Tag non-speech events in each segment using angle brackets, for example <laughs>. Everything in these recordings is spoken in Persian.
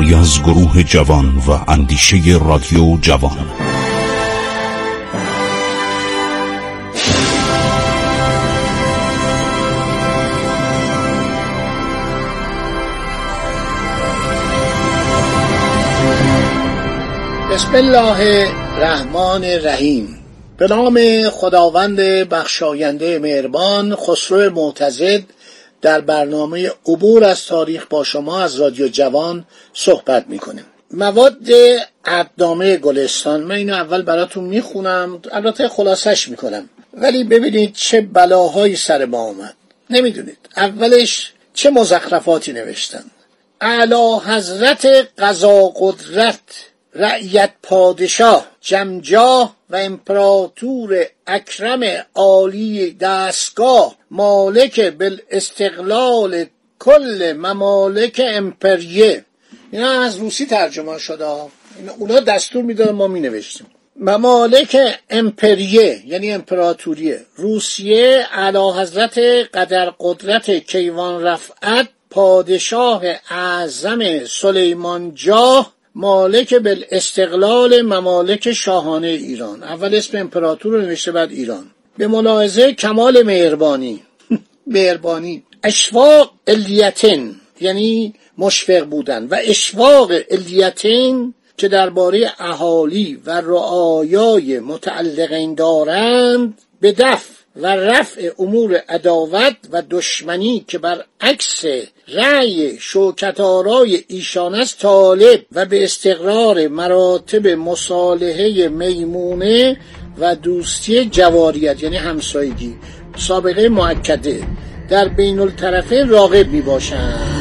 کاری از گروه جوان و اندیشه رادیو جوان. بسم الله الرحمن الرحیم. به نام خداوند بخشاینده مهربان خسرو معتزد در برنامه عبور از تاریخ با شما از رادیو جوان صحبت می‌کنیم. مواد ابدامه گلستان من اینو اول براتون می‌خونم البته خلاصش می‌کنم. ولی ببینید چه بلاهایی سر ما آمد. نمی‌دونید. اولش چه مزخرفاتی نوشتن. اعلی حضرت قضا قدرت رعیت پادشاه جمجاه و امپراتور اکرم عالی دستگاه مالک بالاستقلال کل ممالک امپریه. اینا از روسی ترجمه شده. اونا دستور می‌دادن ما می نوشتیم ممالک امپریه یعنی امپراتوریه. روسیه علا حضرت قدر قدرت کیوان رفعت پادشاه اعظم سلیمان جاه مالک بالاستقلال ممالک شاهانه ایران. اول اسم امپراتور رو نوشته بعد ایران. به ملاحظه کمال مهربانی. <laughs> مهربانی. اشواق الیتن یعنی مشفق بودن. و اشواق الیتن که درباره اهالی و رعایای متعلقین دارند به دفع و رفع امور عداوت و دشمنی که بر عکس رأی شوکتارای ایشان است طالب و به استقرار مراتب مصالحه میمونه و دوستی جواریت یعنی همسایگی سابقه معکده در بین الطرفین راغب می باشند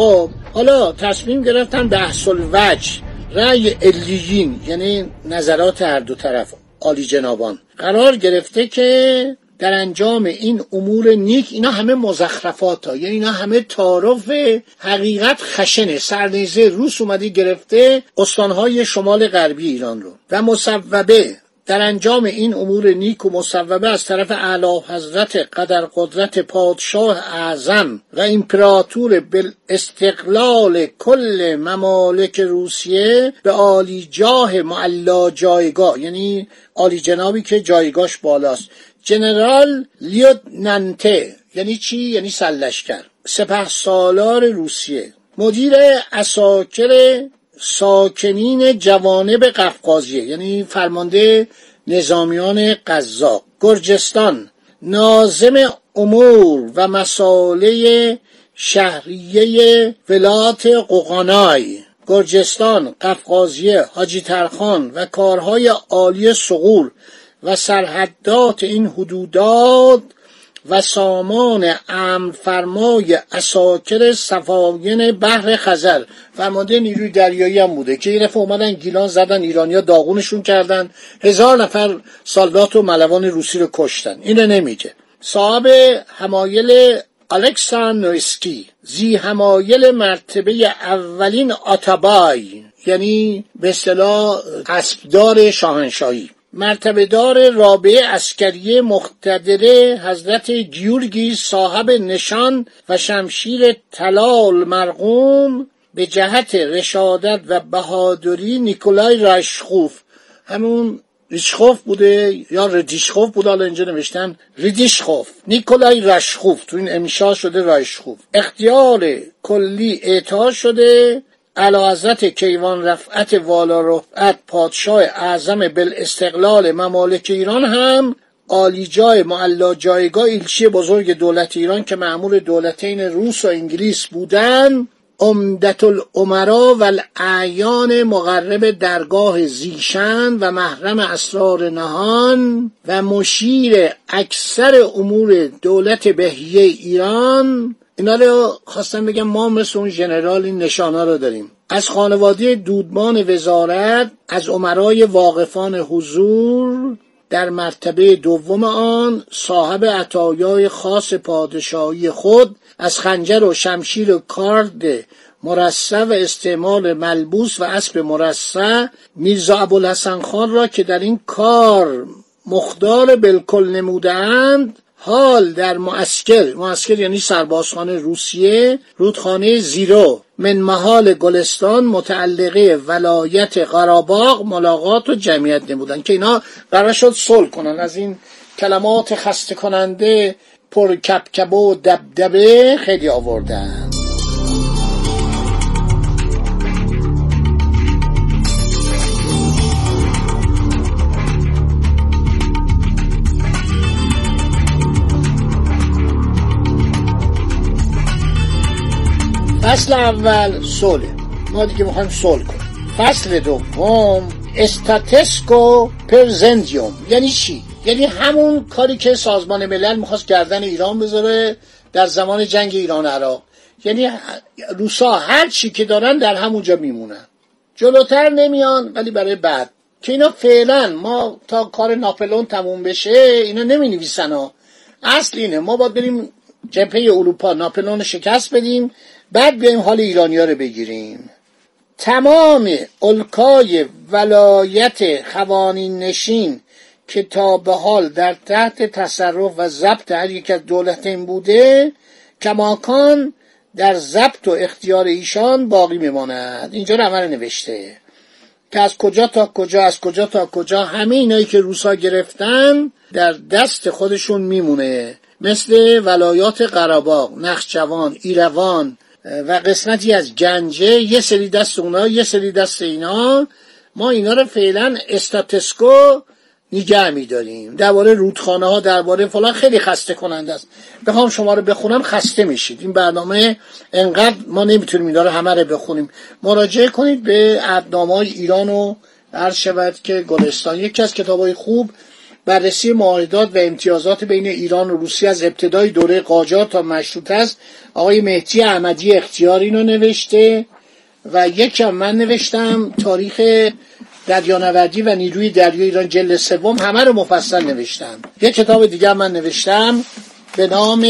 خب حالا تصمیم گرفتن بحث الوجه رأی الیین یعنی نظرات هر دو طرف عالی جنابان. قرار گرفته که در انجام این امور نیک اینا همه مزخرفات ها یعنی اینا همه تعارف حقیقت خشنه سرنیزه روس اومده گرفته استانهای شمال غربی ایران رو و مصوبه در انجام این امور نیک و مصوبه از طرف اعلی حضرت قدر قدرت پادشاه اعظم و امپراتور بالاستقلال کل ممالک روسیه به عالی جاه معلا جایگاه یعنی عالی جنابی که جایگاش بالاست. جنرال لیوتننته یعنی چی؟ یعنی سلشکر سپه سالار روسیه. مدیر اساکر ساکنین جوانب قفقازیه یعنی فرمانده نظامیان قزاق گرجستان نازم امور و مساله شهریه ولات قوقانای گرجستان قفقازیه حاجی ترخان و کارهای عالی سغور و سرحدات این حدودات و سامان امر فرمای اساکر صفاین بحر خزر. فرمانده نیروی دریایی هم بوده که این اومدن گیلان زدن ایرانیا داغونشون کردن. هزار نفر سالدات و ملوان روسی رو کشتن. اینو نمیگه. صاحب همایل نویسکی زی همایل مرتبه اولین آتابای یعنی به اصطلاح اسبدار شاهنشاهی. مرتبه دار رابعه اسکری مقتدره حضرت گیورگی صاحب نشان و شمشیر طلال مرقوم به جهت رشادت و بهادری نیکولای رشخوف همون ریشخوف بوده یا ردیشخوف بوده حالا اینجا نوشتن ریدیشخوف. نیکولای رشخوف تو این امشا شده رایشخوف. اختیار کلی اعطا شده. علا حضرت کیوان رفعت والا رفعت پادشاه اعظم بالاستقلال ممالک ایران هم عالی جای معلا جایگاه ایلچی بزرگ دولت ایران که معمول دولتین روس و انگلیس بودن عمدت العمرا و الاعیان مقرب درگاه زیشن و محرم اسرار نهان و مشیر اکثر امور دولت بهیه ایران اینا رو خواستم بگم ما مثل اون ژنرال این نشانا رو داریم. از خانواده دودمان وزارت از عمرای واقفان حضور در مرتبه دوم آن صاحب عطایای خاص پادشاهی خود از خنجر و شمشیر و کارد مرصع و استعمال ملبوس و اسب مرصع میرزا ابوالحسن خان را که در این کار مخدار بالکل نمودند حال در معسکر معسکر یعنی سربازخانه روسیه رودخانه زیرو. من محال گلستان متعلقه ولایت قراباغ ملاقات و جمعیت نمودن که اینا قرار شد صلح کنن. از این کلمات خسته کننده پر کبکبه و دبدبه خیلی آوردن. فصل اول صلح. ما دیگه می‌خوایم صلح کنیم. فصل دوم استاتسکو پرزندیوم یعنی چی؟ یعنی همون کاری که سازمان ملل می‌خواست گردن ایران بذاره در زمان جنگ ایران عراق. یعنی روسا هر چی که دارن در همونجا میمونن. جلوتر نمیان ولی برای بعد. که اینا فعلا ما تا کار ناپلون تموم بشه اینا نمی نویسن ها. اصل اینه ما باید بریم جبهه اروپا ناپلون شکست بدیم. بعد بیایم حال ایرانیا رو بگیریم. تمام الکای ولایت خوانین نشین که تا به حال در تحت تصرف و ضبط هر یک از دولتین بوده کماکان در ضبط و اختیار ایشان باقی میماند. اینجا رو عمل نوشته. که از کجا تا کجا از کجا تا کجا همه اینایی که روسا گرفتن در دست خودشون میمونه. مثل ولایات قراباغ نخجوان ایروان و قسمتی از گنجه یه سری دست اونا یه سری دست اینا. ما اینا رو فعلا استاتسکو نگه میداریم. درباره رودخانه ها درباره فلان خیلی خسته کننده است. بخوام شما رو بخونم خسته میشید. این برنامه انقدر ما نمی‌تونیم اینا رو همه رو بخونیم. مراجعه کنید به عدنامه های ایران و عرض شود که گلستان. یکی از کتاب های خوب بررسی معاهدات و امتیازات بین ایران و روسیه از ابتدای دوره قاجار تا مشروط است. آقای مهدی احمدی اختیار اینو نوشته و یکم من نوشتم. تاریخ دریانوردی و نیروی دریای ایران جلد سوم همه رو مفصل نوشتم. یک کتاب دیگر من نوشتم به نام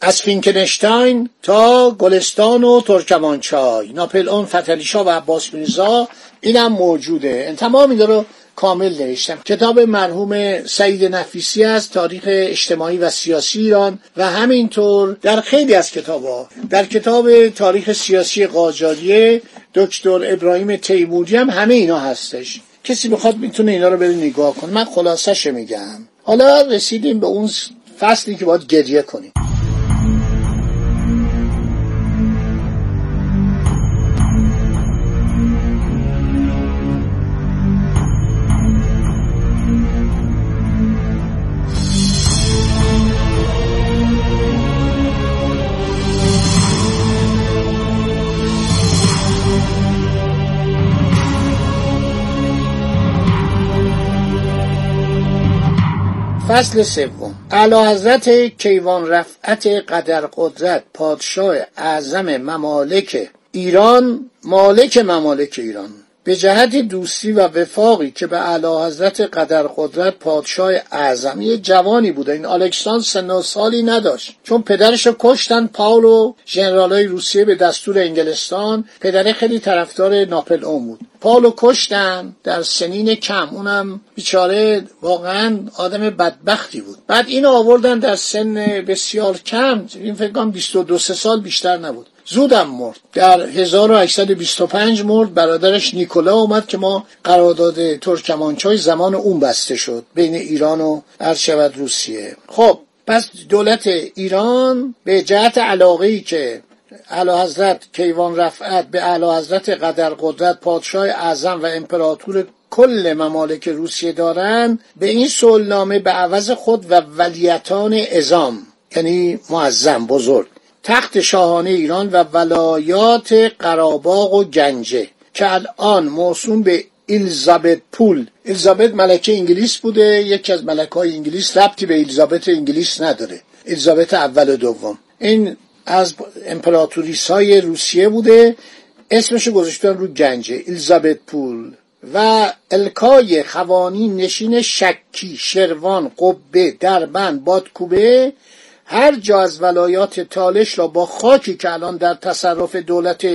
از فینکنشتاین تا گلستان و ترکمانچای. ناپل اون فتلیشا و عباس میرزا اینم موجوده. تمام اینا رو کامل نوشتم. کتاب مرحوم سعید نفیسی از تاریخ اجتماعی و سیاسی ایران و همینطور در خیلی از کتاب ها در کتاب تاریخ سیاسی قاجاریه دکتر ابراهیم تیموری هم همه اینا هستش. کسی بخواد می‌تونه اینا رو بره نگاه کنه. من خلاصش میگم. حالا رسیدیم به اون فصلی که باید گریه کنیم. فصل سوم. اعلی حضرت کیوان رفعت قدر قدرت پادشاه اعظم ممالک ایران مالک ممالک ایران. به جهت دوستی و وفاقی که به اعلی حضرت قدر قدرت پادشاه اعظم جوانی بوده. این الکساندر سن سالی نداشت. چون پدرش کشتن پاولو ژنرالای روسیه به دستور انگلستان پدره خیلی طرفدار ناپل اون بود. پاولو کشتن در سنین کم. اونم بیچاره واقعا آدم بدبختی بود. بعد اینو آوردن در سن بسیار کم. این فکر کنم 22 سال بیشتر نبود. زودم مرد. در 1825 مرد برادرش نیکولا اومد که ما قرارداد ترکمانچای زمان اون بسته شد بین ایران و عرض روسیه. خب پس دولت ایران به جهت علاقه که اعلی حضرت کیوان رفعت به اعلی حضرت قدر قدرت پادشاه اعظم و امپراتور کل ممالک روسیه دارند به این صلحنامه به عوض خود و ولیتان ازام یعنی معظم بزرگ. تخت شاهانه ایران و ولایات قراباغ و گنجه که الان موسوم به الیزابت پول. الیزابت ملکه انگلیس بوده یکی از ملکه های انگلیس ربطی به الیزابت انگلیس نداره. الیزابت اول و دوم. این از امپراتوریس های روسیه بوده اسمشو گذاشتن رو گنجه الیزابت پول. و الکای خوانین نشین شکی شروان قبه دربند بادکوبه هر جا از ولایات تالش را با خاکی که الان در تصرف دولت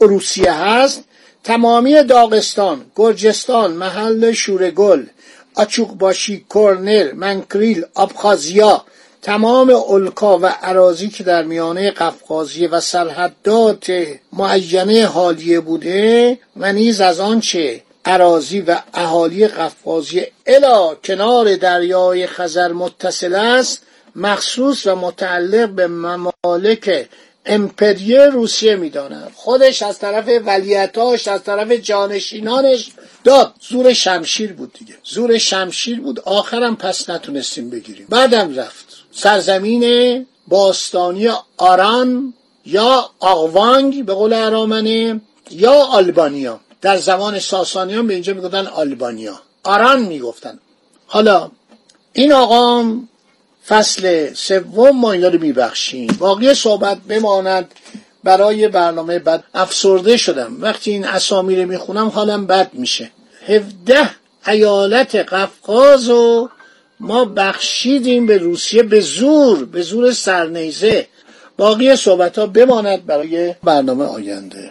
روسیه هست تمامی داغستان گرجستان محل شورگل آچوقباشی کرنل منکریل آبخازیا تمام الکا و عراضی که در میانه قفقازیه و سرحدات معینه حالیه بوده و نیز از آنچه عراضی و اهالی قفقازیه الا کنار دریای خزر متصل است مخصوص و متعلق به ممالک امپریه روسیه می‌دانند خودش از طرف ولیتاش از طرف جانشینانش داد. زور شمشیر بود دیگه. زور شمشیر بود. آخرم پس نتونستیم بگیریم. بعدم رفت. سرزمین باستانی آران یا آغوانگ به قول ارامنه یا آلبانیا. در زمان ساسانیان به اینجا می‌گفتن آلبانیا. آران می‌گفتن. حالا این آقا فصل سوم ما اینا رو میبخشیم. باقی صحبت بماند برای برنامه بعد افسرده شدم. وقتی این اسامی رو می‌خونم حالم بد میشه. هفده ایالت قفقاز و ما بخشیدیم به روسیه به زور به زور سرنیزه. باقی صحبت ها بماند برای برنامه آینده.